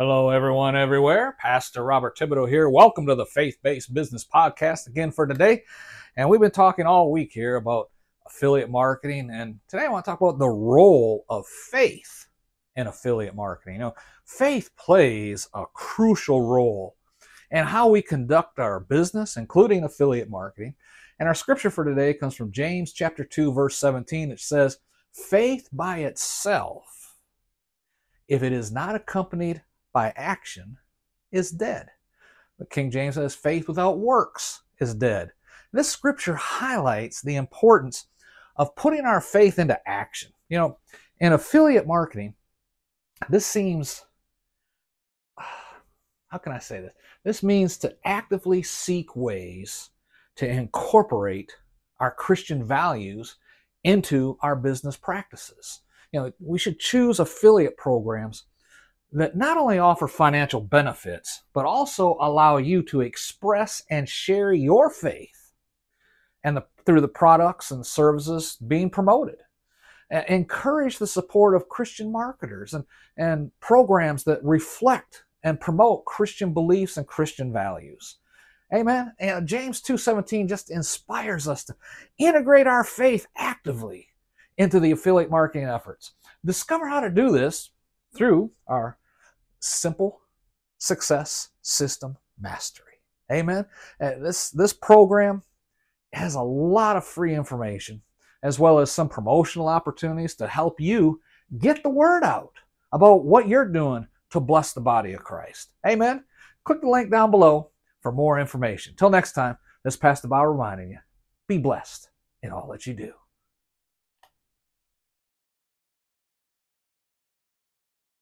Hello, everyone, everywhere. Pastor Robert Thibodeau here. Welcome to the Faith Based Business Podcast again for today. And we've been talking all week here about affiliate marketing. And today I want to talk about the role of faith in affiliate marketing. You know, faith plays a crucial role in how we conduct our business, including affiliate marketing. And our scripture for today comes from James chapter 2, verse 17. It says, Faith by itself, if it is not accompanied by action is dead. But King James says faith without works is dead. This scripture highlights the importance of putting our faith into action. You know, in affiliate marketing, this seems, how can I say this? This means to actively seek ways to incorporate our Christian values into our business practices. You know, we should choose affiliate programs that not only offer financial benefits, but also allow you to express and share your faith and the, through the products and services being promoted. encourage the support of Christian marketers and, and programs that reflect and promote Christian beliefs and Christian values. Amen. And James 2:17 just inspires us to integrate our faith actively into the affiliate marketing efforts. Discover how to do this through our simple success system mastery. Amen. Uh, this this program has a lot of free information as well as some promotional opportunities to help you get the word out about what you're doing to bless the body of Christ. Amen. Click the link down below for more information. Till next time, this Pastor Bob reminding you, be blessed in all that you do.